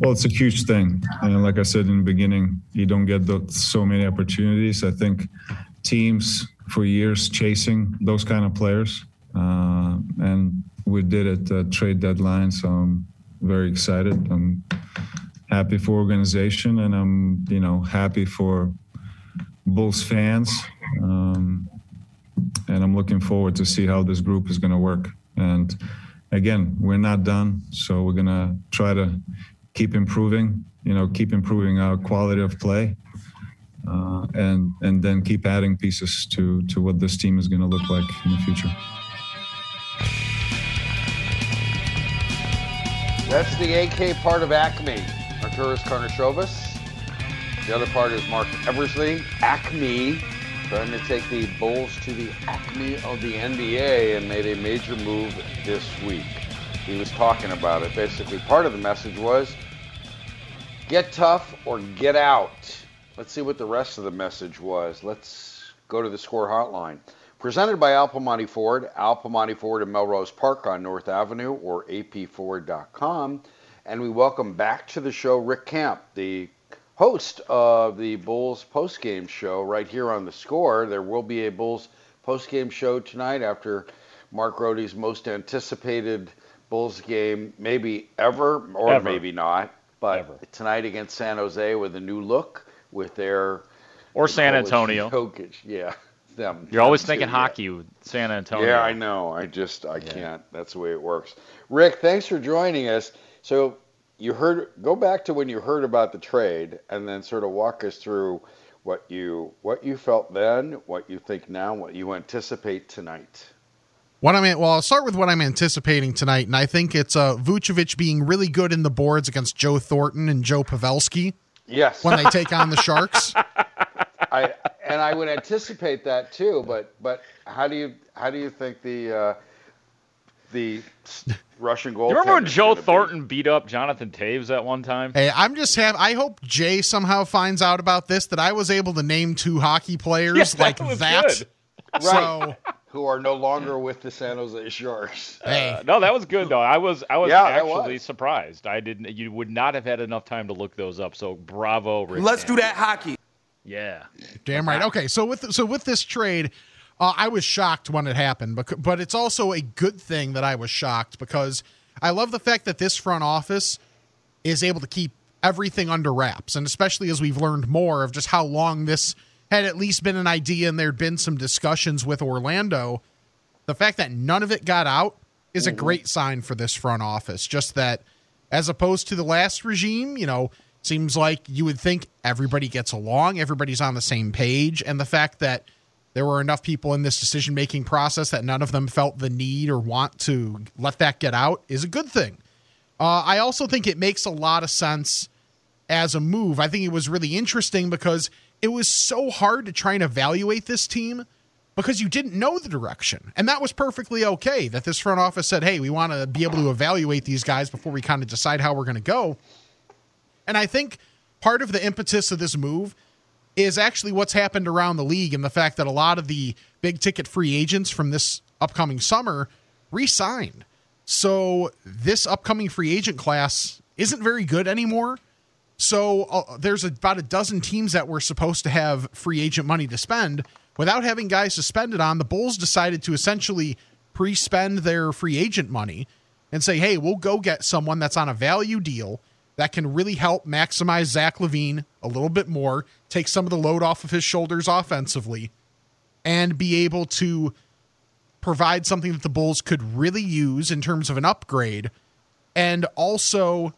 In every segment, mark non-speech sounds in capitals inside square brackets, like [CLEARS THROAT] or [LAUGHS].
Well, it's a huge thing. And like I said in the beginning, you don't get the, so many opportunities. I think teams for years chasing those kind of players. Uh, and we did it at trade deadline. So I'm very excited. I'm happy for organization and I'm, you know, happy for Bulls fans. Um, and I'm looking forward to see how this group is going to work. And again, we're not done. So we're going to try to keep improving, you know, keep improving our quality of play. Uh, and and then keep adding pieces to to what this team is going to look like in the future. That's the AK part of Acme. Arturas Karnisovas. The other part is Marc Eversley. Acme trying to take the Bulls to the acme of the NBA and made a major move this week. He was talking about it. Basically, part of the message was get tough or get out. Let's see what the rest of the message was. Let's go to the score hotline. Presented by Al Piemonte Ford, Al Piemonte Ford in Melrose Park on North Avenue or apford.com. And we welcome back to the show Rick Camp, the host of the Bulls postgame show right here on the score. There will be a Bulls postgame show tonight after Mark Grote's most anticipated Bulls game, maybe ever or Ever. maybe not. But Ever. tonight against San Jose with a new look with their Or San Antonio. Jokic. Yeah, them. You're always them thinking yeah. hockey with San Antonio. Yeah, I know. I just I can't. That's the way it works. Rick, thanks for joining us. So you heard go back to when you heard about the trade and then sort of walk us through what you what you felt then, what you think now, what you anticipate tonight. What I'm well, I'll start with what I'm anticipating tonight, and I think it's uh, Vucevic being really good in the boards against Joe Thornton and Joe Pavelski Yes. when they take on the Sharks. [LAUGHS] I and I would anticipate that too, but but how do you how do you think the uh, the Russian goal? Remember when Joe Thornton beat up Jonathan Toews at one time? Hey, I'm just have. I hope Jay somehow finds out about this that I was able to name two hockey players [LAUGHS] Yeah, that like was that. good. So who are no longer with the San Jose Sharks? hey, Uh, no, that was good though. I was I was Yeah, that actually was. surprised. I didn't. You would not have had enough time to look those up. So bravo, Rick. Let's Camp. do that hockey. Yeah. damn right. Okay, so with so with this trade, uh, I was shocked when it happened, but but it's also a good thing that I was shocked because I love the fact that this front office is able to keep everything under wraps, and especially as we've learned more of just how long this had at least been an idea and there'd been some discussions with Orlando. The fact that none of it got out is a great sign for this front office. Just that, as opposed to the last regime, you know, seems like you would think everybody gets along, everybody's on the same page, and the fact that there were enough people in this decision making process that none of them felt the need or want to let that get out is a good thing. Uh, I also think it makes a lot of sense as a move. I think it was really interesting because it was so hard to try and evaluate this team because you didn't know the direction. And that was perfectly okay that this front office said, hey, we want to be able to evaluate these guys before we kind of decide how we're going to go. And I think part of the impetus of this move is actually what's happened around the league and the fact that a lot of the big ticket free agents from this upcoming summer re signed. So this upcoming free agent class isn't very good anymore. So uh, there's about a dozen teams that were supposed to have free agent money to spend. Without having guys to spend it on, the Bulls decided to essentially pre spend their free agent money and say, hey, we'll go get someone that's on a value deal that can really help maximize Zach LaVine a little bit more, take some of the load off of his shoulders offensively, and be able to provide something that the Bulls could really use in terms of an upgrade, and also,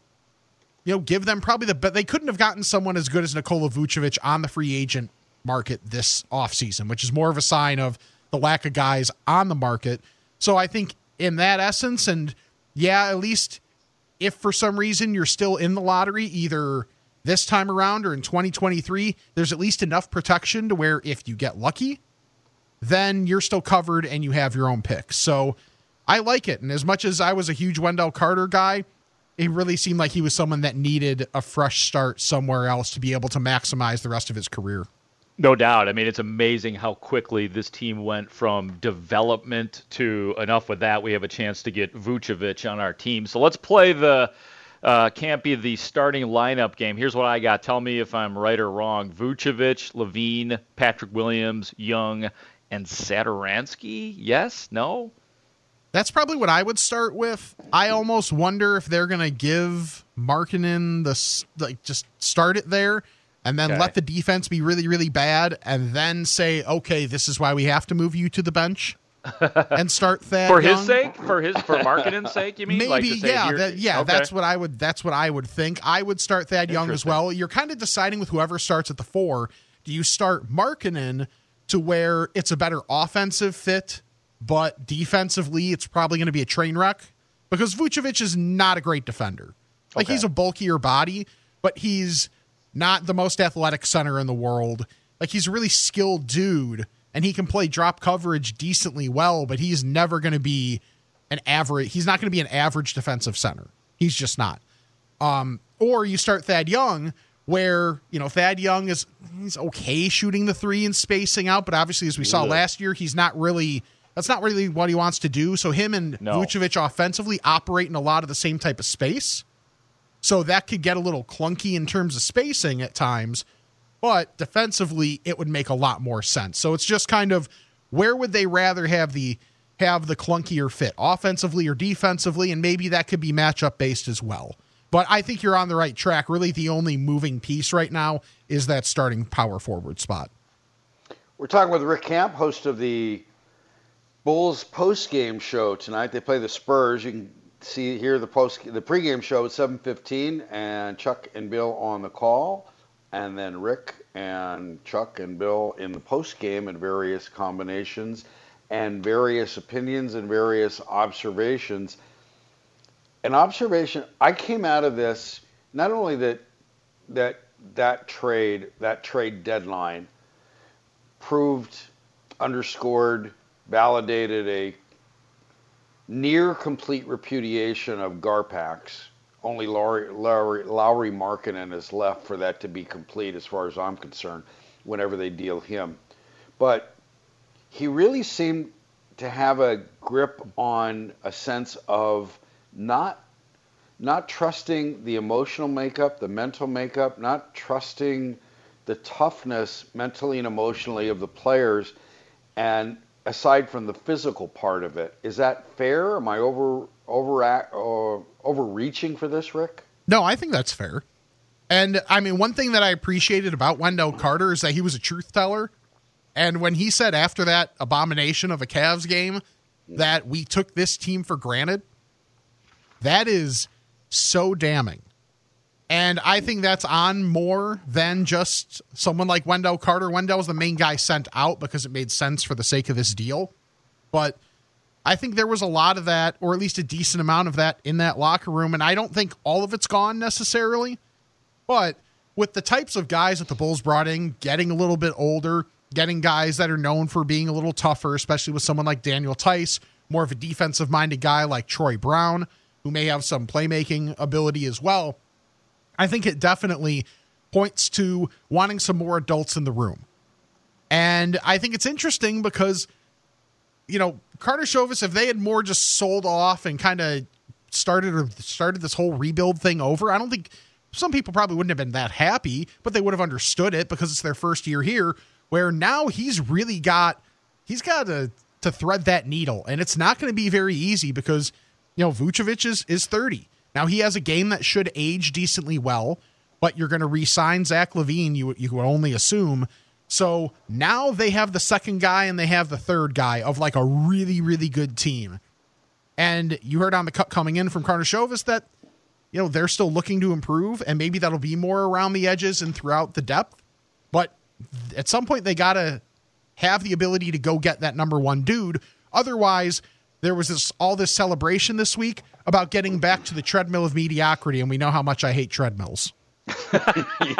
you know, give them probably the but they couldn't have gotten someone as good as Nikola Vucevic on the free agent market this offseason, which is more of a sign of the lack of guys on the market. So I think in that essence, and yeah, at least if for some reason you're still in the lottery, either this time around or in 2023, there's at least enough protection to where if you get lucky, then you're still covered and you have your own pick. So I like it. And as much as I was a huge Wendell Carter guy, it really seemed like he was someone that needed a fresh start somewhere else to be able to maximize the rest of his career. No doubt. I mean, it's amazing how quickly this team went from development to enough with that. We have a chance to get Vucevic on our team. So let's play the uh, can't be the starting lineup game. Here's what I got. Tell me if I'm right or wrong. Vucevic, LaVine, Patrick Williams, Young, and Satoransky. Yes? No? That's probably what I would start with. I almost wonder if they're going to give Markkanen the like just start it there and then okay. let the defense be really really bad and then say okay this is why we have to move you to the bench [LAUGHS] and start Thad for Young. his sake for his for Markkanen's [LAUGHS] sake you mean maybe like yeah that, yeah okay. that's what I would that's what I would think I would start Thad Young as well you're kind of deciding with whoever starts at the four do you start Markkanen to where it's a better offensive fit but defensively it's probably going to be a train wreck because Vucevic is not a great defender like okay. he's a bulkier body but he's not the most athletic center in the world. Like he's a really skilled dude and he can play drop coverage decently well, but he's never going to be an average. He's not going to be an average defensive center. He's just not. Um, or you start Thad Young, where you know Thad Young is he's okay shooting the three and spacing out, but obviously as we saw last year, he's not really. That's not really what he wants to do. So him and no. Vucevic offensively operate in a lot of the same type of space. So that could get a little clunky in terms of spacing at times, but defensively it would make a lot more sense. So it's just kind of where would they rather have the have the clunkier fit, offensively or defensively, and maybe that could be matchup based as well. But I think you're on the right track. Really, the only moving piece right now is that starting power forward spot. We're talking with Rick Camp, host of the Bulls post game show tonight. They play the Spurs. You can see here the post the pregame show at 7:15 and Chuck and Bill on the call and then Rick and Chuck and Bill in the post game and various combinations and various opinions and various observations. An observation I came out of this not only that that that trade that trade deadline proved underscored validated a near complete repudiation of Garpax. Only Lowry, Lauri, Lauri Markkanen is left for that to be complete, as far as I'm concerned, whenever they deal him. But he really seemed to have a grip on a sense of not not trusting the emotional makeup, the mental makeup, not trusting the toughness mentally and emotionally of the players, and aside from the physical part of it. Is that fair? Am I over over uh, overreaching for this, Rick? No, I think that's fair. And I mean, one thing that I appreciated about Wendell Carter is that he was a truth teller. And when he said after that abomination of a Cavs game that we took this team for granted, that is so damning. And I think that's on more than just someone like Wendell Carter. Wendell was the main guy sent out because it made sense for the sake of this deal. But I think there was a lot of that, or at least a decent amount of that in that locker room. And I don't think all of it's gone necessarily. But with the types of guys that the Bulls brought in, getting a little bit older, getting guys that are known for being a little tougher, especially with someone like Daniel Theis, more of a defensive minded guy like Troy Brown, who may have some playmaking ability as well I think it definitely points to wanting some more adults in the room. And I think it's interesting because, you know, Karnisovas, if they had more just sold off and kind of started or started this whole rebuild thing over, I don't think some people probably wouldn't have been that happy, but they would have understood it because it's their first year here. Where now he's really got he's got to to thread that needle, and it's not going to be very easy because you know Vucevic is is thirty. Now he has a game that should age decently well, but you're going to re-sign Zach LaVine. You you would only assume. So now they have the second guy and they have the third guy of like a really really good team. And you heard on the cut coming in from Karnisovas that you know they're still looking to improve, and maybe that'll be more around the edges and throughout the depth. But at some point they got to have the ability to go get that number one dude. Otherwise, there was this all this celebration this week about getting back to the treadmill of mediocrity, and we know how much I hate treadmills.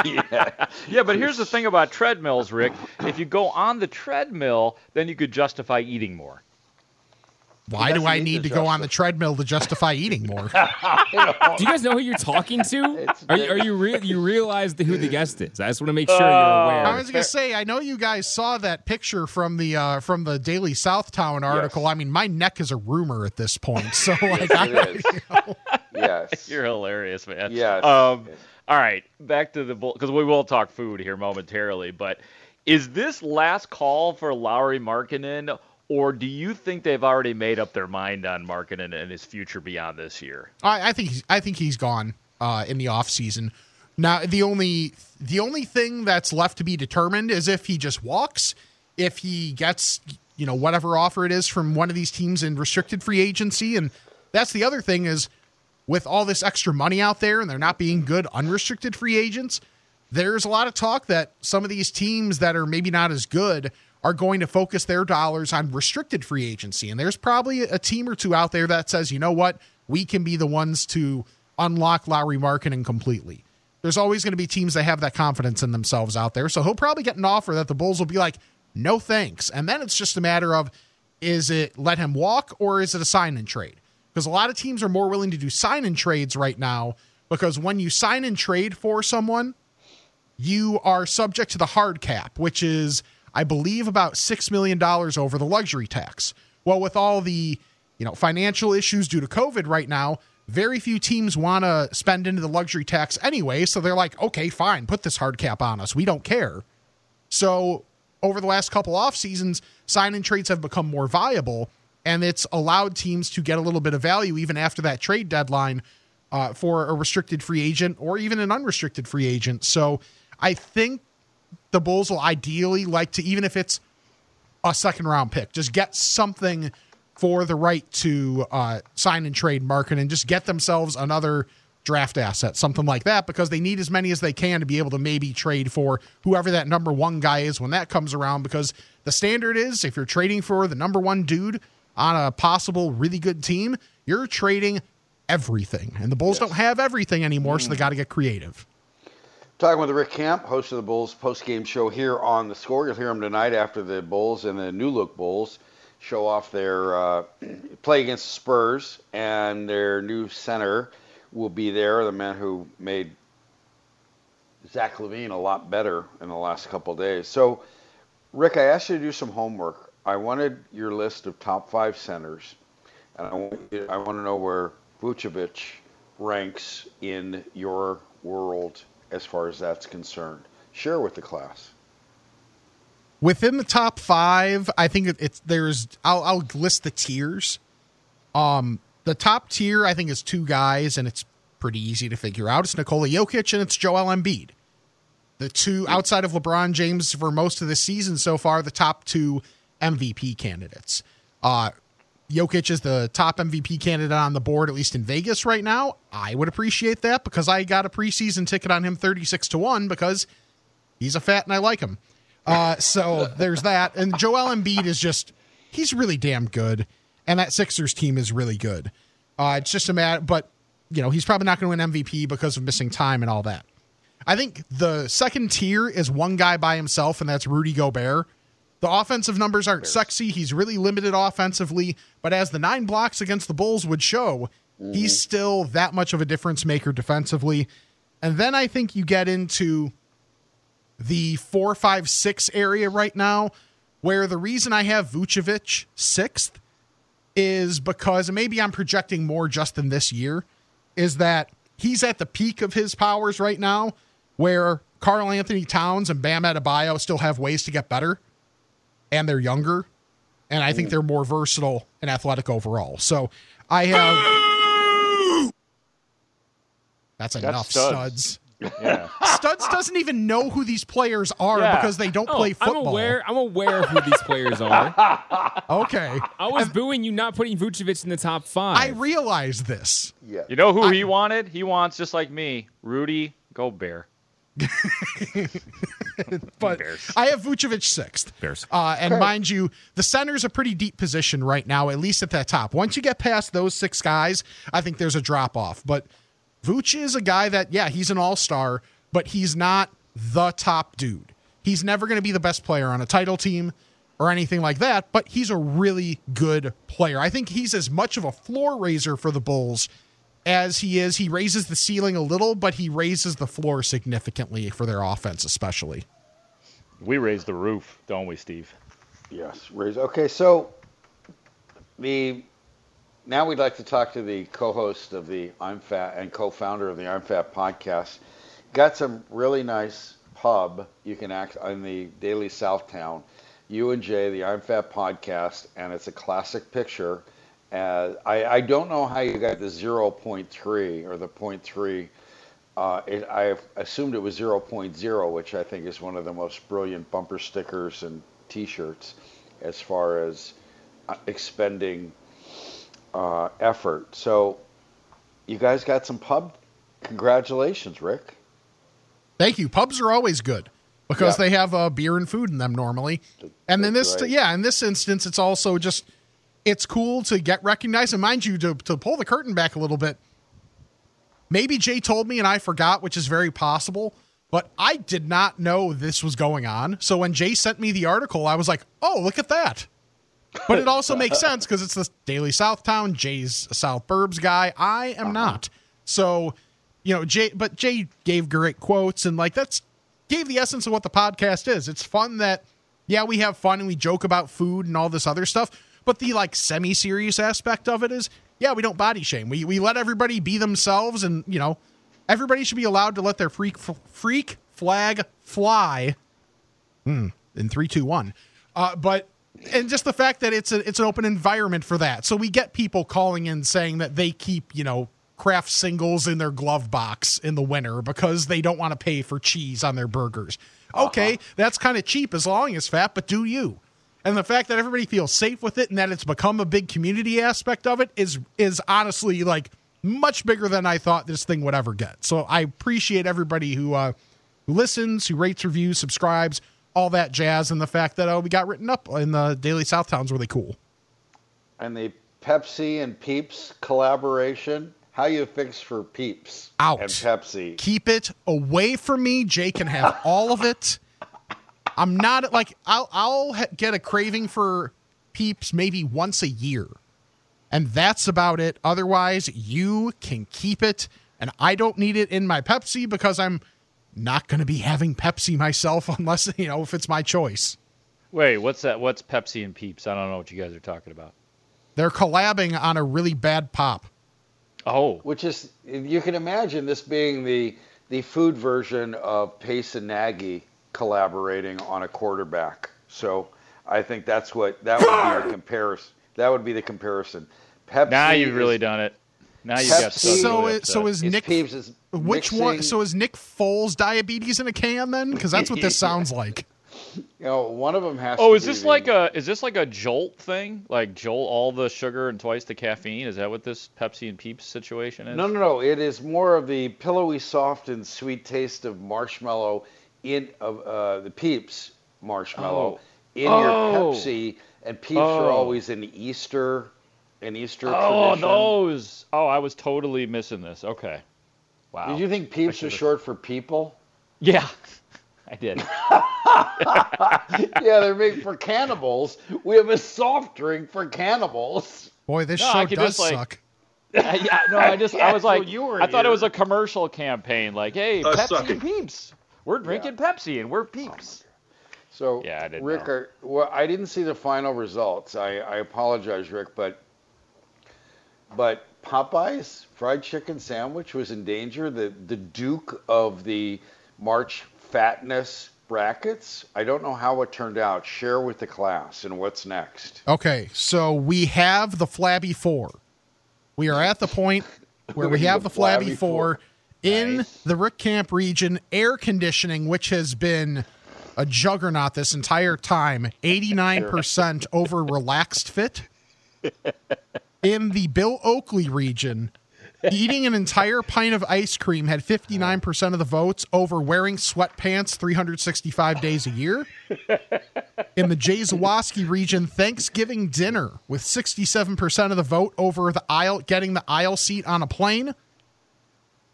yeah. [LAUGHS] yeah, but here's the thing about treadmills, Rick. If you go on the treadmill, then you could justify eating more. Why do I need to, to go on the treadmill to justify eating more? [LAUGHS] do you guys know who you're talking to? Are you, are you re- you realize who the guest is? I just want to make sure you're aware. I was gonna say, I know you guys saw that picture from the uh, from the Daily Southtown article. Yes. I mean, my neck is a rumor at this point. So like, I, you know. [LAUGHS] yes, you're hilarious, man. Yes. Um, all right, back to the bull because we will talk food here momentarily, but. Is this last call for Lauri Markkanen, or do you think they've already made up their mind on Markkanen and his future beyond this year? I, I think he's, I think he's gone uh, in the off season. Now the only the only thing that's left to be determined is if he just walks, if he gets you know whatever offer it is from one of these teams in restricted free agency, and that's the other thing is with all this extra money out there and they're not being good unrestricted free agents. There's a lot of talk that some of these teams that are maybe not as good are going to focus their dollars on restricted free agency. And there's probably a team or two out there that says, you know what, we can be the ones to unlock Lauri Markkanen completely. There's always going to be teams that have that confidence in themselves out there. So he'll probably get an offer that the Bulls will be like, no thanks. And then it's just a matter of is it let him walk or is it a sign and trade? Because a lot of teams are more willing to do sign and trades right now because when you sign and trade for someone, you are subject to the hard cap, which is I believe about $6 million over the luxury tax. Well, with all the, you know, financial issues due to COVID right now, very few teams want to spend into the luxury tax anyway, so they're like, "Okay, fine, put this hard cap on us. We don't care." So, over the last couple off seasons, sign and trades have become more viable, and it's allowed teams to get a little bit of value even after that trade deadline uh, for a restricted free agent or even an unrestricted free agent. So, I think the Bulls will ideally like to, even if it's a second round pick, just get something for the right to uh, sign and trade Markkanen and just get themselves another draft asset, something like that, because they need as many as they can to be able to maybe trade for whoever that number one guy is when that comes around. Because the standard is if you're trading for the number one dude on a possible really good team, you're trading everything. And the Bulls yes. don't have everything anymore, mm. so they got to get creative. Talking with Rick Camp, host of the Bulls post-game show here on the Score. You'll hear him tonight after the Bulls and the New Look Bulls show off their uh, [CLEARS THROAT] play against the Spurs, and their new center will be there. The man who made Zach LaVine a lot better in the last couple days. So, Rick, I asked you to do some homework. I wanted your list of top five centers, and I want, you, I want to know where Vucevic ranks in your world as far as that's concerned. Share with the class. Within the top five, I think it's there's. I'll, I'll list the tiers. Um, the top tier I think is two guys, and it's pretty easy to figure out. It's Nikola Jokic and it's Joel Embiid. The two outside of LeBron James for most of the season so far, the top two MVP candidates. Uh, Jokic is the top MVP candidate on the board, at least in Vegas right now. I would appreciate that because I got a preseason ticket on him 36 to 1 because he's a fat and I like him. Uh, so there's that. And Joel Embiid is just, he's really damn good. And that Sixers team is really good. Uh, it's just a matter, but, you know, he's probably not going to win MVP because of missing time and all that. I think the second tier is one guy by himself, and that's Rudy Gobert. The offensive numbers aren't sexy. He's really limited offensively, but as the nine blocks against the Bulls would show, mm-hmm. he's still that much of a difference maker defensively. And then I think you get into the four, five, six area right now, where the reason I have Vucevic sixth is because maybe I'm projecting more just than this year, is that he's at the peak of his powers right now, where Karl-Anthony Towns and Bam Adebayo still have ways to get better and they're younger, and I think they're more versatile and athletic overall. So I have That's enough studs. studs. [LAUGHS] Yeah. Studs doesn't even know who these players are Yeah. because they don't Oh, play football. I'm aware. I'm aware of who these players are. [LAUGHS] Okay. I was booing you not putting Vucevic in the top five. I realize this. Yeah. You know who he wanted? He wants just like me, Rudy Gobert. [LAUGHS] But I have Vucevic sixth. Bears. Uh, and mind you, the center is a pretty deep position right now, at least at that top. Once you get past those six guys, I think there's a drop off. But Vooch is a guy that, yeah, he's an all star, but he's not the top dude. He's never going to be the best player on a title team or anything like that, but he's a really good player. I think he's as much of a floor raiser for the Bulls as he is. He raises the ceiling a little, but he raises the floor significantly for their offense, especially. We raised the roof, don't we, Steve? Yes, raise. Okay, so the now we'd like to talk to the co-host of the I'm Fat and co-founder of the I'm Fat podcast. Got some really nice pub you can act on the Daily Southtown. You and Jay, the I'm Fat podcast, and it's a classic picture. Uh, I, I don't know how you got the 0.3 or the 0.3. Uh, it, I assumed it was 0.0, which I think is one of the most brilliant bumper stickers and T-shirts as far as uh, expending uh, effort. So, you guys got some pub. Congratulations, Rick. Thank you. Pubs are always good because Yeah. they have uh, beer and food in them normally. And then this, right. yeah, in this instance, it's also just it's cool to get recognized. And mind you, to to pull the curtain back a little bit, maybe Jay told me and I forgot, which is very possible. But I did not know this was going on. So when Jay sent me the article, I was like, "Oh, look at that!" But it also makes [LAUGHS] sense because it's the Daily Southtown. Jay's a South Burbs guy. I am uh-huh. not. So, you know, Jay. But Jay gave great quotes and like that's gave the essence of what the podcast is. It's fun that yeah we have fun and we joke about food and all this other stuff. But the like semi serious aspect of it is yeah we don't body shame. We we let everybody be themselves and you know everybody should be allowed to let their freak freak flag fly in three, two, one. Uh, but and just the fact that it's a it's an open environment for that. So we get people calling in saying that they keep you know Kraft Singles in their glove box in the winter because they don't want to pay for cheese on their burgers. Okay, that's kind of cheap as long as fat, but do you? And the fact that everybody feels safe with it and that it's become a big community aspect of it is is honestly like much bigger than I thought this thing would ever get. So I appreciate everybody who uh, who listens, who rates, reviews, subscribes, all that jazz, and the fact that uh, we got written up in the Daily Southtowns really cool. And the Pepsi and Peeps collaboration. How you fix for Peeps Out. and Pepsi? Keep it away from me. Jay can have [LAUGHS] all of it. I'm not like I'll I'll ha- get a craving for Peeps maybe once a year, and that's about it. Otherwise, you can keep it, and I don't need it in my Pepsi because I'm not going to be having Pepsi myself [LAUGHS] unless you know if it's my choice. Wait, what's that? What's Pepsi and Peeps? I don't know what you guys are talking about. They're collabing on a really bad pop. Oh, Which is you can imagine this being the the food version of Pace and Nagy collaborating on a quarterback. So I think that's what that would be the [LAUGHS] comparison. That would be the comparison. Pepsi now you've really is, done it. Now you got Pepsi- stuck So really is, so is is Nick Peeps is which mixing, one? So is Nick Foles diabetes in a can then? Because that's what this [LAUGHS] sounds like. you know one of them has. Oh, to is be this the- like a is this like a jolt thing? Like jolt all the sugar and twice the caffeine? Is that what this Pepsi and Peeps situation is? No, no, no. It is more of the pillowy, soft, and sweet taste of marshmallow in of uh, the Peeps marshmallow Oh. in Oh. your Pepsi, and Peeps are Oh. always an Easter, an Easter Oh, tradition. those. Oh, I was totally missing this. Okay. Wow. Did you think Peeps should've- was short for people? Yeah, [LAUGHS] I did. [LAUGHS] yeah, they're made for cannibals. We have a soft drink for cannibals. Boy, this No, show does just, like- suck. [LAUGHS] yeah, no, I just I was Yeah, so like, you were I thought it was a commercial campaign. Like, hey, Us Pepsi sucking. Peeps. We're drinking Pepsi and we're Peeps. Oh, so, Yeah, I didn't Rick, know. are, well, I didn't see the final results. I, I apologize, Rick, but but Popeyes fried chicken sandwich was in danger. The the Duke of the March fatness brackets. I don't know how it turned out. Share with the class and what's next. Okay, so we have the Flabby Four. We are at the point [LAUGHS] where we have the Flabby, Flabby Four, Four. In Nice. the Rick Camp region, air conditioning, which has been a juggernaut this entire time, 89% over relaxed fit. [LAUGHS] In the Bill Oakley region, eating an entire pint of ice cream had 59% of the votes over wearing sweatpants 365 days a year. In the Jay Zawaski region, Thanksgiving dinner with 67% of the vote over the aisle getting the aisle seat on a plane.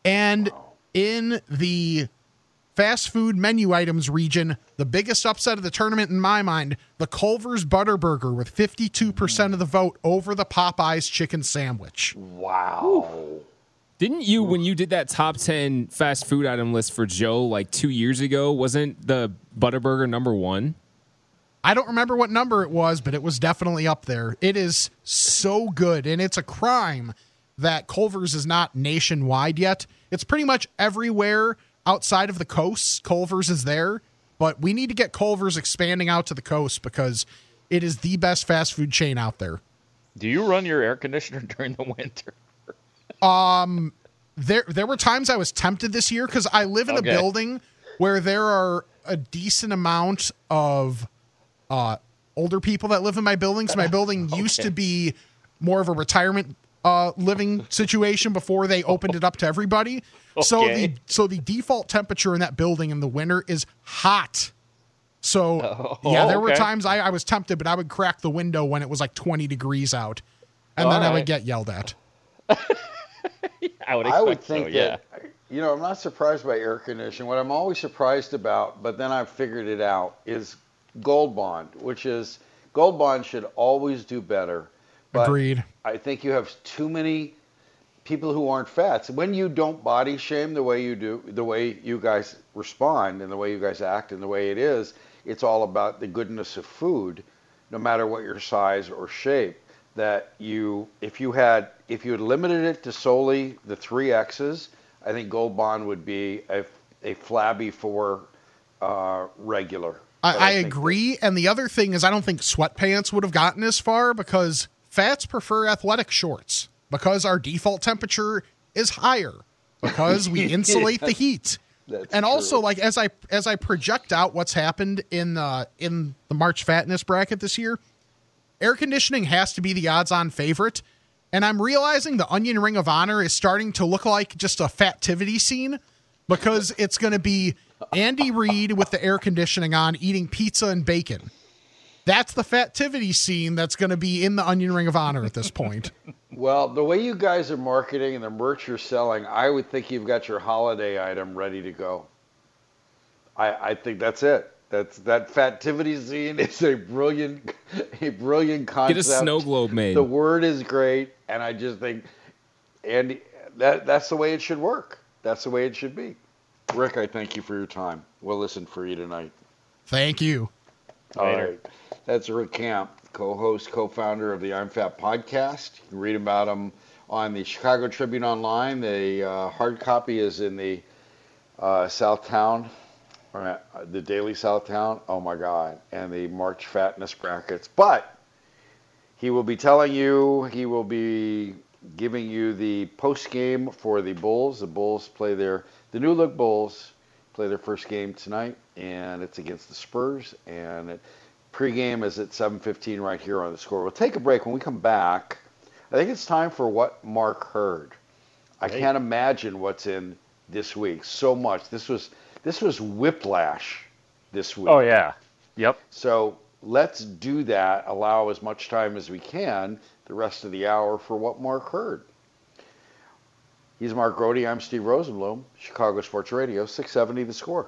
And in the fast food menu items region, the biggest upset of the tournament in my mind, the Culver's Butterburger with 52% of the vote over the Popeyes chicken sandwich. Wow. Didn't you, when you did that top 10 fast food item list for Joe like two years ago, wasn't the Butterburger number one? I don't remember what number it was, but it was definitely up there. It is so good, and it's a crime that Culver's is not nationwide yet. It's pretty much everywhere outside of the coast. Culver's is there, but we need to get Culver's expanding out to the coast because it is the best fast food chain out there. Do you run your air conditioner [LAUGHS] during the winter? um, there there were times I was tempted this year because I live in Okay. a building where there are a decent amount of uh, older people that live in my building. So my [LAUGHS] building used to be more of a retirement uh, living situation before they opened it up to everybody. So the so the default temperature in that building in the winter is hot. So Oh, yeah, there were times I, I was tempted, but I would crack the window when it was like 20 degrees out, and then I would get yelled at. [LAUGHS] I would expect I would think so, yeah. that, you know, I'm not surprised by air conditioning. What I'm always surprised about, but then I've figured it out, is Gold Bond, which is Gold Bond should always do better. But Agreed. I think you have too many people who aren't fats. When you don't body shame the way you do, the way you guys respond, and the way you guys act, and the way it is, it's all about the goodness of food, no matter what your size or shape. That you, if you had, if you had limited it to solely the three X's, I think Gold Bond would be a, a flabby for uh, regular. But I, I think that- agree. And the other thing is, I don't think sweatpants would have gotten as far because fats prefer athletic shorts because our default temperature is higher because we [LAUGHS] insulate the heat. That's and also, like as I as I project out what's happened in the in the March Fatness bracket this year, air conditioning has to be the odds-on favorite. And I'm realizing the Onion Ring of Honor is starting to look like just a fativity scene because it's going to be Andy Reid with the air conditioning on eating pizza and bacon. That's the fativity scene that's going to be in the Onion Ring of Honor at this point. [LAUGHS] Well, the way you guys are marketing and the merch you're selling, I would think you've got your holiday item ready to go. I, I think that's it. That's that fativity scene is a brilliant, [LAUGHS] a brilliant concept. Get a snow globe made. The word is great, and I just think, Andy, that that's the way it should work. That's the way it should be. Rick, I thank you for your time. We'll listen for you tonight. Thank you. All Later. right. That's Rick Camp, co-host, co-founder of the I'm Fat podcast. You can read about him on the Chicago Tribune online. The uh, hard copy is in the uh, Southtown, or uh, the Daily Southtown. Oh my God! And the March Fatness brackets. But he will be telling you. He will be giving you the post game for the Bulls. The Bulls play their the new look Bulls play their first game tonight, and it's against the Spurs. And it, pregame is at 7:15 right here on the score. We'll take a break. When we come back, I think it's time for what Mark heard. I can't imagine what's in this week. So much. This was this was whiplash this week. Oh yeah. Yep. So let's do that. Allow as much time as we can the rest of the hour for what Mark heard. He's Mark Grote. I'm Steve Rosenblum, Chicago Sports Radio, 670 The Score.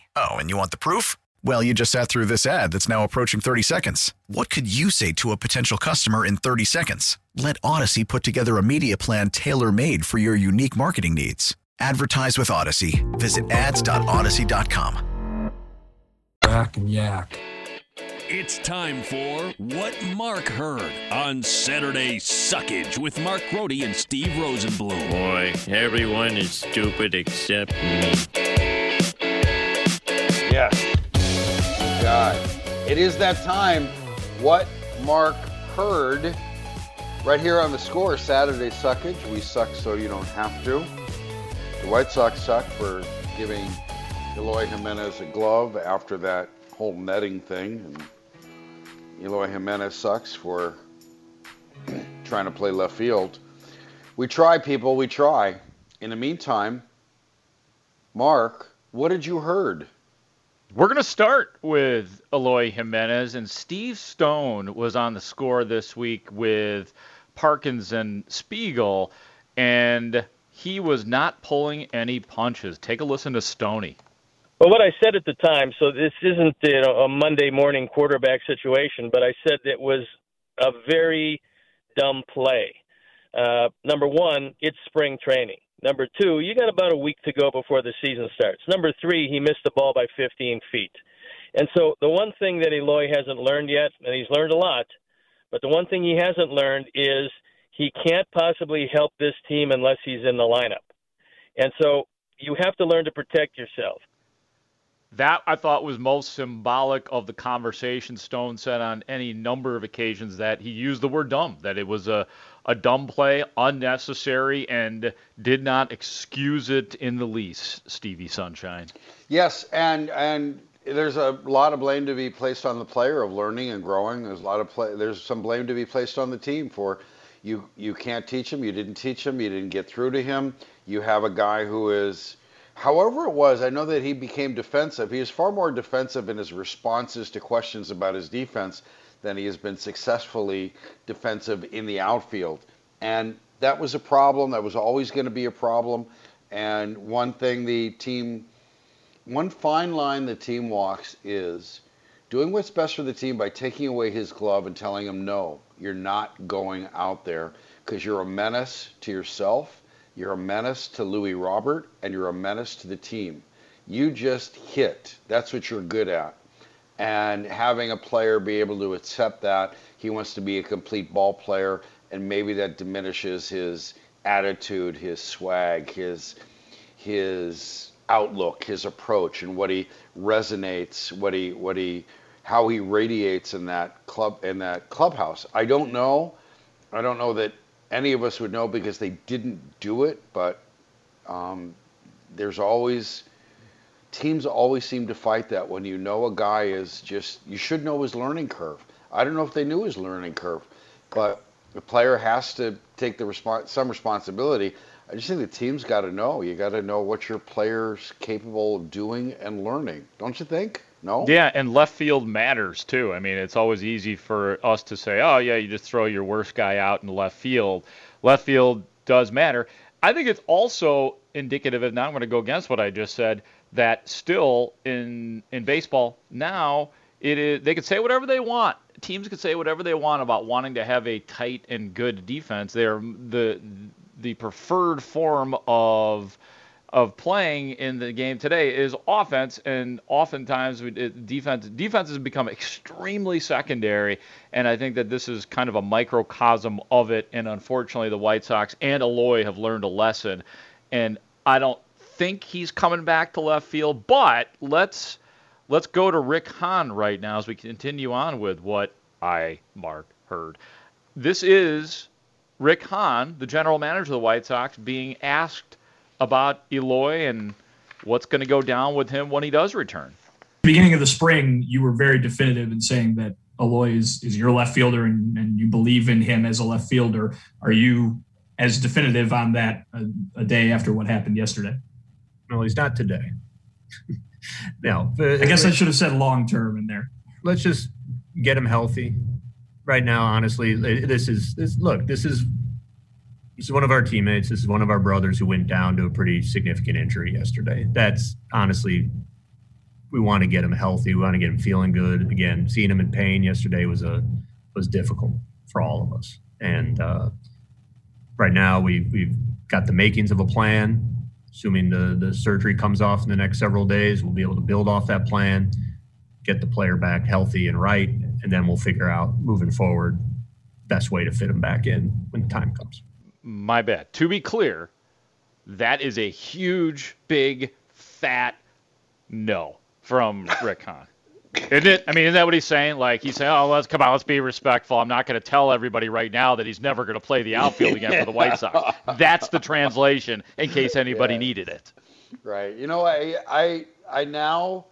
Oh, and you want the proof? Well, you just sat through this ad that's now approaching 30 seconds. What could you say to a potential customer in 30 seconds? Let Audacy put together a media plan tailor made for your unique marketing needs. Advertise with Audacy. Visit ads.audacy.com. Yak and yak. It's time for What Mark Heard on Saturday Suckage with Mark Grote and Steve Rosenblum. Boy, everyone is stupid except me. It is that time. What Mark heard right here on the score Saturday Suckage. We suck so you don't have to. The White Sox suck for giving Eloy Jimenez a glove after that whole netting thing. And Eloy Jimenez sucks for [CLEARS THROAT] trying to play left field. We try, people. We try. In the meantime, Mark, what did you heard? We're going to start with Eloy Jimenez, and Steve Stone was on the score this week with Parkins and Spiegel, and he was not pulling any punches. Take a listen to Stoney. Well, what I said at the time, so this isn't you know, a Monday morning quarterback situation, but I said it was a very dumb play. Uh, number one, it's spring training. Number two, you got about a week to go before the season starts. Number three, he missed the ball by 15 feet. And so the one thing that Eloy hasn't learned yet, and he's learned a lot, but the one thing he hasn't learned is he can't possibly help this team unless he's in the lineup. And so you have to learn to protect yourself. That I thought was most symbolic of the conversation Stone said on any number of occasions that he used the word dumb, that it was a, a dumb play, unnecessary, and did not excuse it in the least, Stevie Sunshine. Yes, and and there's a lot of blame to be placed on the player of learning and growing. There's a lot of play, there's some blame to be placed on the team for you you can't teach him, you didn't teach him, you didn't get through to him. You have a guy who is However, it was, I know that he became defensive. He is far more defensive in his responses to questions about his defense than he has been successfully defensive in the outfield. And that was a problem. That was always going to be a problem. And one thing the team, one fine line the team walks is doing what's best for the team by taking away his glove and telling him, no, you're not going out there because you're a menace to yourself you're a menace to Luis Robert, and you're a menace to the team. You just hit. That's what you're good at. And having a player be able to accept that, he wants to be a complete ball player, and maybe that diminishes his attitude, his swag, his his outlook, his approach, and what he resonates, what he what he how he radiates in that club in that clubhouse. I don't know. I don't know that any of us would know because they didn't do it, but um, there's always teams always seem to fight that when you know a guy is just you should know his learning curve. I don't know if they knew his learning curve, but the player has to take the respons- some responsibility. I just think the team's got to know. You got to know what your player's capable of doing and learning, don't you think? No. Yeah, and left field matters too. I mean, it's always easy for us to say, "Oh, yeah, you just throw your worst guy out in left field." Left field does matter. I think it's also indicative, and now I'm going to go against what I just said, that still in in baseball now it is they can say whatever they want. Teams can say whatever they want about wanting to have a tight and good defense. They're the the preferred form of of playing in the game today is offense, and oftentimes it, defense defense has become extremely secondary, and I think that this is kind of a microcosm of it. And unfortunately, the White Sox and Eloy have learned a lesson, and I don't think he's coming back to left field. But let's let's go to Rick Hahn right now as we continue on with what I Mark heard. this is Rick Hahn, the general manager of the White Sox, being asked about Eloy and what's going to go down with him when he does return. Beginning of the spring, you were very definitive in saying that Eloy is, is your left fielder and, and you believe in him as a left fielder. Are you as definitive on that a, a day after what happened yesterday? No, he's not today. [LAUGHS] no, I guess I should have said long term in there. Let's just get him healthy. Right now, honestly, this is this. Look, this is this is one of our teammates. This is one of our brothers who went down to a pretty significant injury yesterday. That's honestly, we want to get him healthy. We want to get him feeling good. Again, seeing him in pain yesterday was a was difficult for all of us. And uh, right now, we we've got the makings of a plan. Assuming the the surgery comes off in the next several days, we'll be able to build off that plan, get the player back healthy and right, and then we'll figure out moving forward best way to fit him back in when the time comes. My bad. To be clear, that is a huge, big, fat no from Rick Hahn. Isn't it? I mean, isn't that what he's saying? Like he's saying, "Oh, let's come on, let's be respectful. I'm not going to tell everybody right now that he's never going to play the outfield again for the White Sox." [LAUGHS] That's the translation, in case anybody Yeah. needed it. Right. You know, I I I now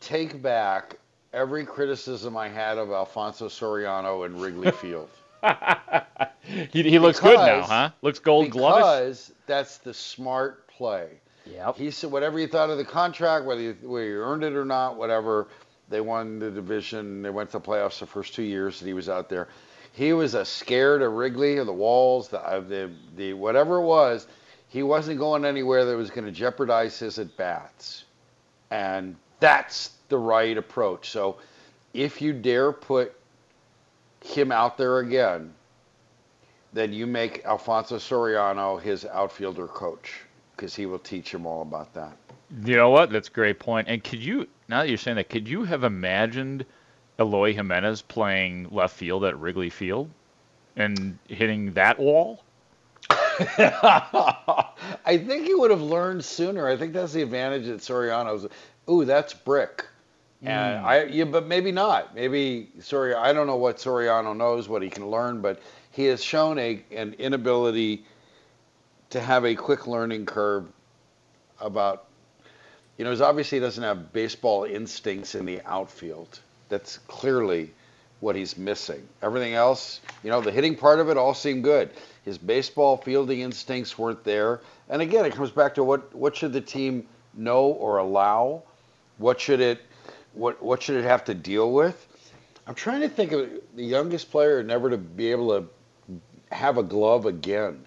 take back every criticism I had of Alfonso Soriano and Wrigley [LAUGHS] Field. [LAUGHS] He, he looks good now, huh? Looks gold glovish. Because that's the smart play. Yep. He said whatever you thought of the contract, whether you, whether you earned it or not, whatever. They won the division. They went to the playoffs the first two years that he was out there. He was a scared of Wrigley, of the walls, the, of the the whatever it was. He wasn't going anywhere that was going to jeopardize his at bats, and that's the right approach. So, if you dare put him out there again, then you make Alfonso Soriano his outfielder coach because he will teach him all about that. You know what? That's a great point. And could you, now that you're saying that, could you have imagined Eloy Jimenez playing left field at Wrigley Field and hitting that wall? [LAUGHS] I think he would have learned sooner. I think that's the advantage at Soriano's. Ooh, that's brick. And Mm. I, yeah, but maybe not. Maybe Sori. I don't know what Soriano knows, what he can learn, but he has shown a an inability to have a quick learning curve about. You know, he's obviously he doesn't have baseball instincts in the outfield. That's clearly what he's missing. Everything else, you know, the hitting part of it all seemed good. His baseball fielding instincts weren't there. And again, it comes back to what what should the team know or allow? What should it what what should it have to deal with? I'm trying to think of the youngest player never to be able to have a glove again.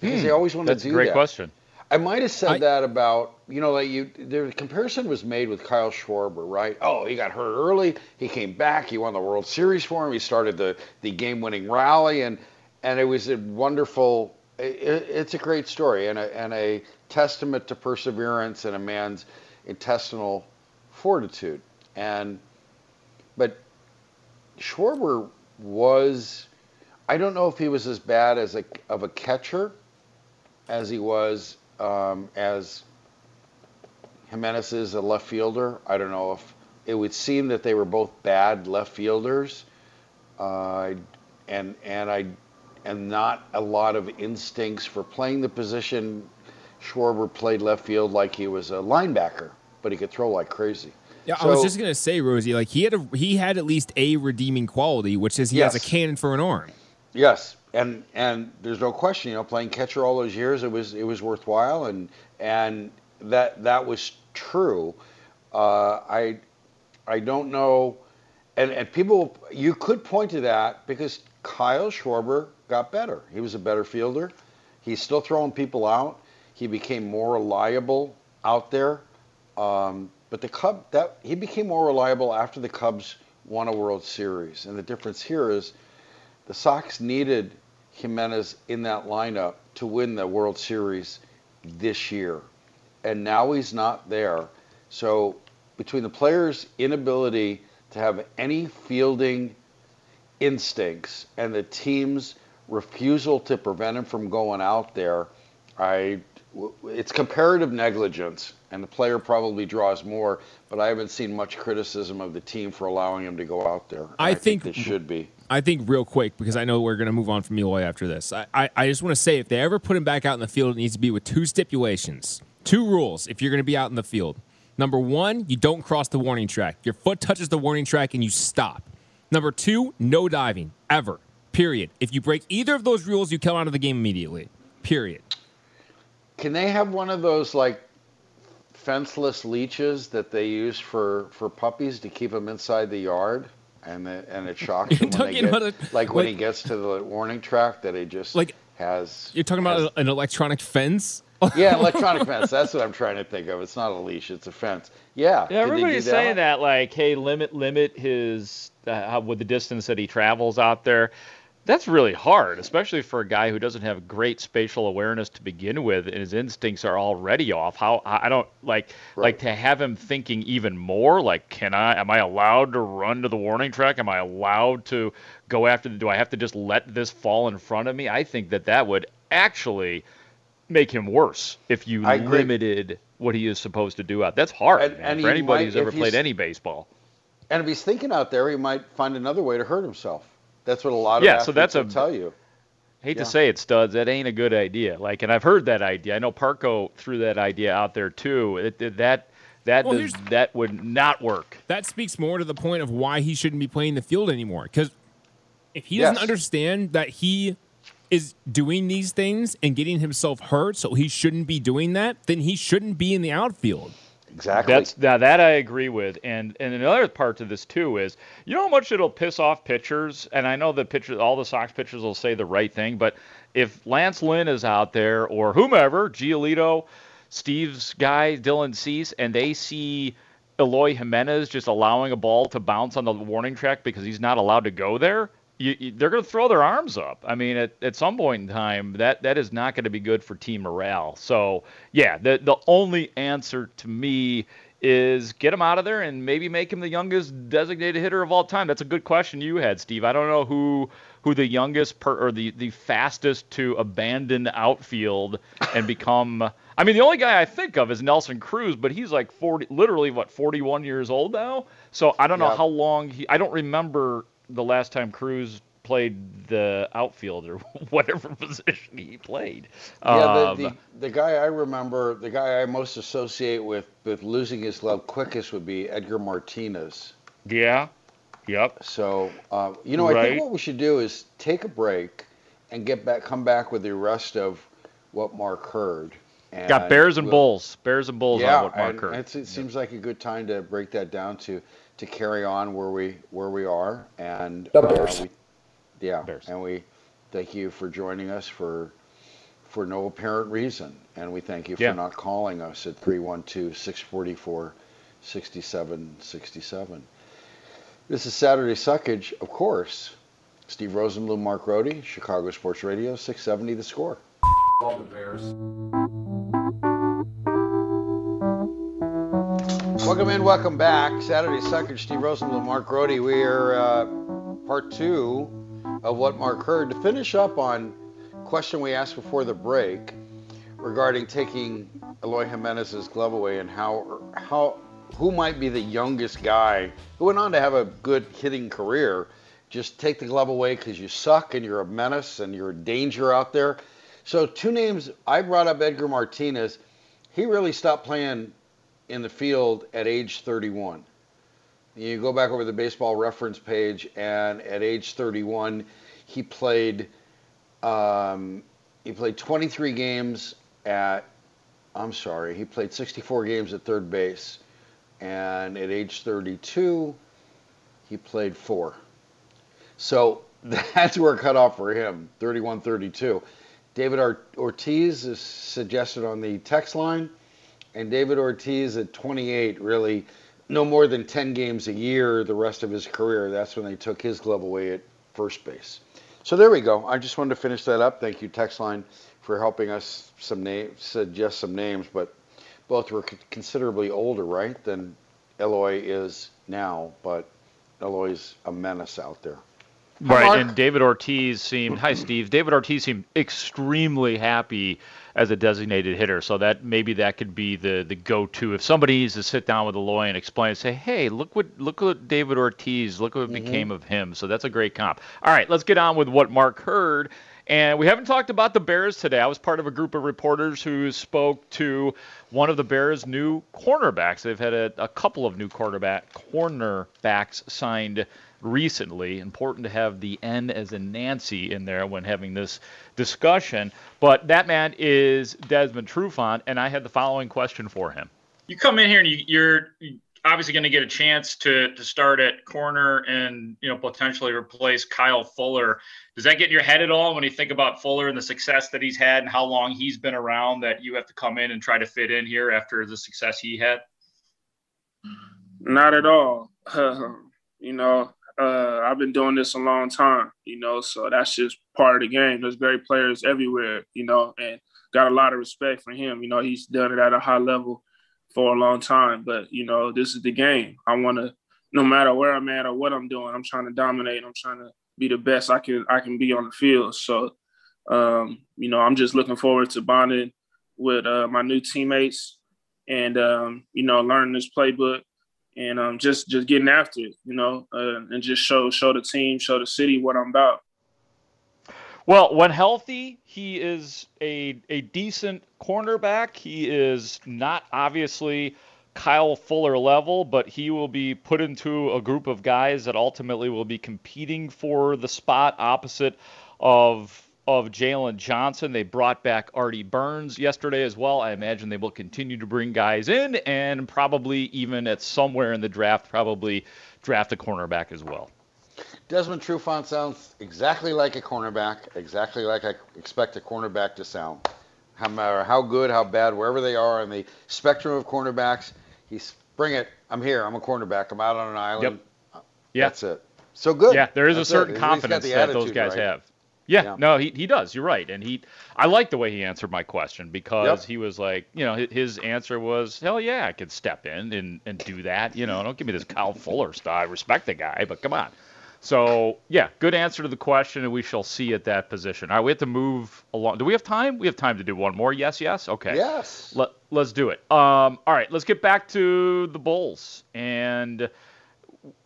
Because Hmm, they always want to do that. That's to a do great that. question. I might have said that about you know like you the comparison was made with Kyle Schwarber, right? Oh, he got hurt early, he came back, he won the World Series for him, he started the the game-winning rally, and and it was a wonderful. It, it's a great story and a and a testament to perseverance and a man's intestinal fortitude. And but Schwarber was, I don't know if he was as bad as a of a catcher as he was um, as Jimenez is a left fielder. I don't know if it would seem that they were both bad left fielders, uh, and and I and not a lot of instincts for playing the position. Schwarber played left field like he was a linebacker, but he could throw like crazy. Yeah, I was just gonna say, Rosie, like he had a he had at least a redeeming quality, which is he has a cannon for an arm. Yes, and and there's no question, you know, playing catcher all those years, it was it was worthwhile, and and that that was true. Uh, I I don't know, and and people you could point to that because Kyle Schwarber got better. He was a better fielder. He's still throwing people out. He became more reliable out there. Um, but the Cub that he became more reliable after the Cubs won a World Series, and the difference here is the Sox needed Jimenez in that lineup to win the World Series this year. And now he's not there. So between the players' inability to have any fielding instincts and the team's refusal to prevent him from going out there, I it's comparative negligence and the player probably draws more, but I haven't seen much criticism of the team for allowing him to go out there. I I think- it should be. I think real quick because I know we're going to move on from Eloy after this. I, I, I just want to say if they ever put him back out in the field, it needs to be with two stipulations, two rules. If you're going to be out in the field, number one, you don't cross the warning track. Your foot touches the warning track and you stop. Number two, no diving ever. Period. If you break either of those rules, you come out of the game immediately. Period. Can they have one of those like fenceless leeches that they use for for puppies to keep them inside the yard? And it, and it shocks [LAUGHS] him when get, about a- like when like- he gets to the warning track that he just Like- has You're talking about an electronic fence? [LAUGHS] yeah electronic fence. That's what I'm trying to think of. It's not a leash, it's a fence. Yeah. Yeah, Did they everybody's do saying that like, hey, limit limit his uh, how- with the distance that he travels out there. That's really hard, especially for a guy who doesn't have great spatial awareness to begin with, and his instincts are already off. How I don't like like to have him thinking even more. Like, can I? Am I allowed to run to the warning track? Am I allowed to go after? The, do I have to just let this fall in front of me? I think that that would actually make him worse if you I agree. limited what he is supposed to do out. That's hard And- man, and for anybody might- who's ever played any baseball. And if he's thinking out there, he might find another way to hurt himself. That's what a lot of Yeah, so athletes that's will a- tell you. Hate Yeah. to say it, studs, that ain't a good idea. Like, and I've heard that idea. I know Parco threw that idea out there too. It, it- that that Well, does, that would not work. That speaks more to the point of why he shouldn't be playing the field anymore. Because if he doesn't Yes. understand that he is doing these things and getting himself hurt, so he shouldn't be doing that, then he shouldn't be in the outfield. Exactly. That's now that I agree with, and and another part to this too is you know how much it'll piss off pitchers, and I know the pitchers, all the Sox pitchers will say the right thing, but if Lance Lynn is out there or whomever, Giolito, Steve's guy, Dylan Cease, and they see Eloy Jimenez just allowing a ball to bounce on the warning track because he's not allowed to go there, you, you, they're going to throw their arms up. I mean, at, at some point in time, that, that is not going to be good for team morale. So, yeah, the, the only answer to me is get him out of there and maybe make him the youngest designated hitter of all time. That's a good question you had, Steve. I don't know who who the youngest per, or the, the fastest to abandon outfield and become. [LAUGHS] I mean, the only guy I think of is Nelson Cruz, but he's like 40, literally what 41 years old now. So I don't know Yeah. how long he. I don't remember the last time Cruz played the outfield or [LAUGHS] whatever [LAUGHS] position he played. Yeah, the, Um, the, the guy I remember, the guy I most associate with with losing his love quickest would be Edgar Martinez. yeah. Yep. So, uh, you know, I think what we should do is take a break and get back, come back with the rest of what Mark heard. And Got Bears and we'll- Bulls. Bears and Bulls yeah, on what Mark heard. it's- it seems like a good time to break that down to to carry on where we where we are and The uh, Bears. we, yeah, and we thank you for joining us for for no apparent reason, and we thank you for not calling us at 312-644-6767. This is Saturday Suckage, of course. Steve Rosenbloom, Mark Grote, Chicago Sports Radio, 670 The Score. Love the Bears. Welcome in, welcome back. Saturday Suckage, Steve Rosenbloom, Mark Grote. We are uh, part two of what Mark heard. To finish up on question we asked before the break regarding taking Eloy Jimenez's glove away and how how who might be the youngest guy who went on to have a good hitting career. Just take the glove away because you suck and you're a menace and you're a danger out there. So two names I brought up Edgar Martinez. He really stopped playing in the field at age 31. You go back over the baseball reference page, and at age 31, he played um, he played 23 games at I'm sorry, he played 64 games at third base, and at age 32, he played four. So [LAUGHS] that's where cut off for him, 31 32. David Ortiz is suggested on the text line, and David Ortiz at 28 really no more than 10 games a year the rest of his career. That's when they took his glove away at first base. So there we go. I just wanted to finish that up. Thank you, text line, for helping us some names, suggest some names, but both were considerably older, right, than Eloy is now, but Eloy's a menace out there. Right, Mark. and David Ortiz seemed. Hi, Steve. David Ortiz seemed extremely happy as a designated hitter, so that maybe that could be the the go-to if somebody needs to sit down with Eloy and explain, say, hey, look what look what David Ortiz, look what mm-hmm. became of him. So that's a great comp. All right, let's get on with what Mark heard. And we haven't talked about the Bears today. I was part of a group of reporters who spoke to one of the Bears' new cornerbacks. They've had a, a couple of new cornerback cornerbacks signed recently. Important to have the N as in Nancy in there when having this discussion. But that man is Desmond Trufant, and I had the following question for him. you come in here and you, you're obviously going to get a chance to to start at corner and you know potentially replace Kyle Fuller. Does that get in your head at all when you think about Fuller and the success that he's had and how long he's been around that you have to come in and try to fit in here after the success he had? Not at all. [LAUGHS] you know, uh, I've been doing this a long time, you know, so that's just part of the game. There's great players everywhere, you know, and got a lot of respect for him. You know, he's done it at a high level for a long time, but, you know, this is the game. I want to, no matter where I'm at or what I'm doing, I'm trying to dominate. I'm trying to be the best I can I can be on the field. So, um, you know, I'm just looking forward to bonding with uh, my new teammates and um, you know learning this playbook and um, just just getting after it, you know, uh, and just show show the team, show the city what I'm about. Well, when healthy, he is a a decent cornerback. He is not obviously Kyle Fuller level, but he will be put into a group of guys that ultimately will be competing for the spot opposite of of Jaylon Johnson. They brought back Artie Burns yesterday as well. I imagine they will continue to bring guys in and probably even at somewhere in the draft, probably draft a cornerback as well. Desmond Trufant sounds exactly like a cornerback, exactly like I expect a cornerback to sound. No matter how good, how bad, wherever they are in the spectrum of cornerbacks, he's bring it. I'm here. I'm a cornerback. I'm out on an island. Yep. Yeah. That's it. So good. Yeah, there is That's a certain it. Confidence that those guys right. have. Yeah, Yeah. no, he, he does. You're right, and he I like the way he answered my question because Yep. he was like, you know, his answer was, hell yeah, I could step in and, and do that. You know, don't give me this Kyle Fuller stuff. I respect the guy, but come on. So yeah, good answer to the question, and we shall see at that position. All right, we have to move along. Do we have time? We have time to do one more. Yes, yes. Okay. Yes. Let, let's do it. Um, all right, let's get back to the Bulls and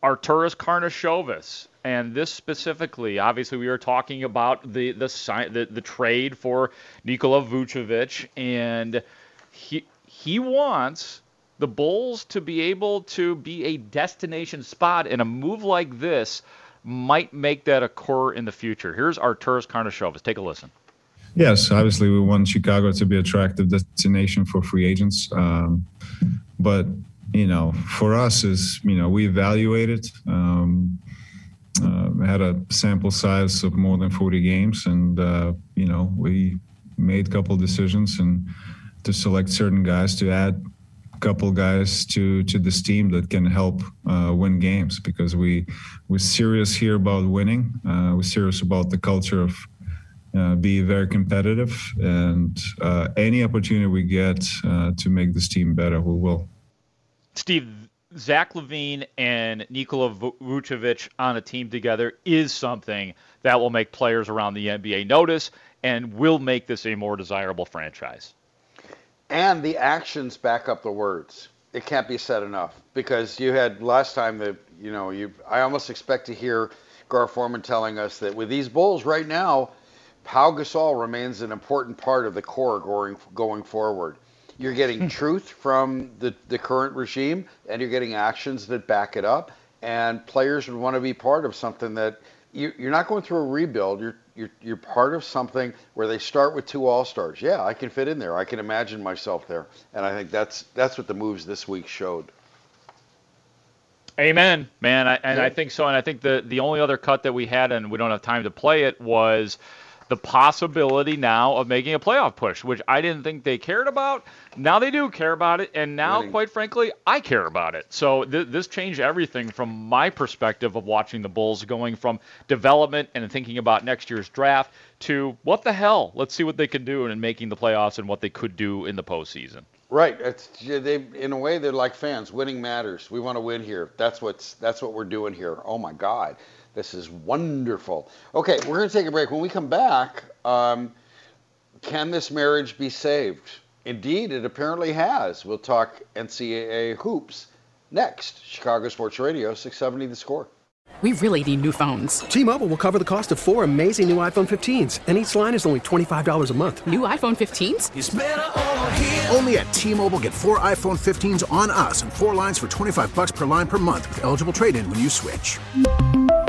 Arturas Karnisovas. And this specifically, obviously, we were talking about the the the, the trade for Nikola Vucevic, and he he wants the Bulls to be able to be a destination spot, and a move like this might make that occur in the future. Here's Arturas Karnisovas. Take a listen. Yes, obviously we want Chicago to be attractive destination for free agents. Um, but you know, for us is you know we evaluated. Um, uh, had a sample size of more than 40 games, and uh, you know we made a couple decisions and to select certain guys to add couple guys to to this team that can help uh, win games because we we're serious here about winning. Uh, we're serious about the culture of uh, be very competitive, and uh, any opportunity we get uh, to make this team better, we will. Steve, Zach LaVine and Nikola Vu- Vucevic on a team together is something that will make players around the NBA notice and will make this a more desirable franchise. And the actions back up the words. It can't be said enough because you had last time that you know you. I almost expect to hear Gar Forman telling us that with these Bulls right now, Pau Gasol remains an important part of the core going going forward. You're getting [LAUGHS] truth from the, the current regime, and you're getting actions that back it up. And players would want to be part of something that you, you're not going through a rebuild. You're you're you're part of something where they start with two all stars. Yeah, I can fit in there. I can imagine myself there, and I think that's that's what the moves this week showed. Amen, man. I, and Yeah. I think so. And I think the the only other cut that we had, and we don't have time to play it, was the possibility now of making a playoff push, which I didn't think they cared about. Now they do care about it, and now, quite frankly, I care about it. So th- this changed everything from my perspective of watching the Bulls, going from development and thinking about next year's draft to what the hell? Let's see what they can do in making the playoffs and what they could do in the postseason. Right. It's they in a way they're like fans. Winning matters. We want to win here. That's what's that's what we're doing here. Oh my God, This is wonderful. Okay, we're going to take a break. When we come back, um, can this marriage be saved? Indeed, it apparently has. We'll talk NCAA hoops next. Chicago Sports Radio, 670 The Score. We really need new phones. T-Mobile will cover the cost of four amazing new iPhone 15s, and each line is only $25 a month. New iPhone 15s? Only at T-Mobile get four iPhone 15s on us and four lines for 25 bucks per line per month with eligible trade-in when you switch.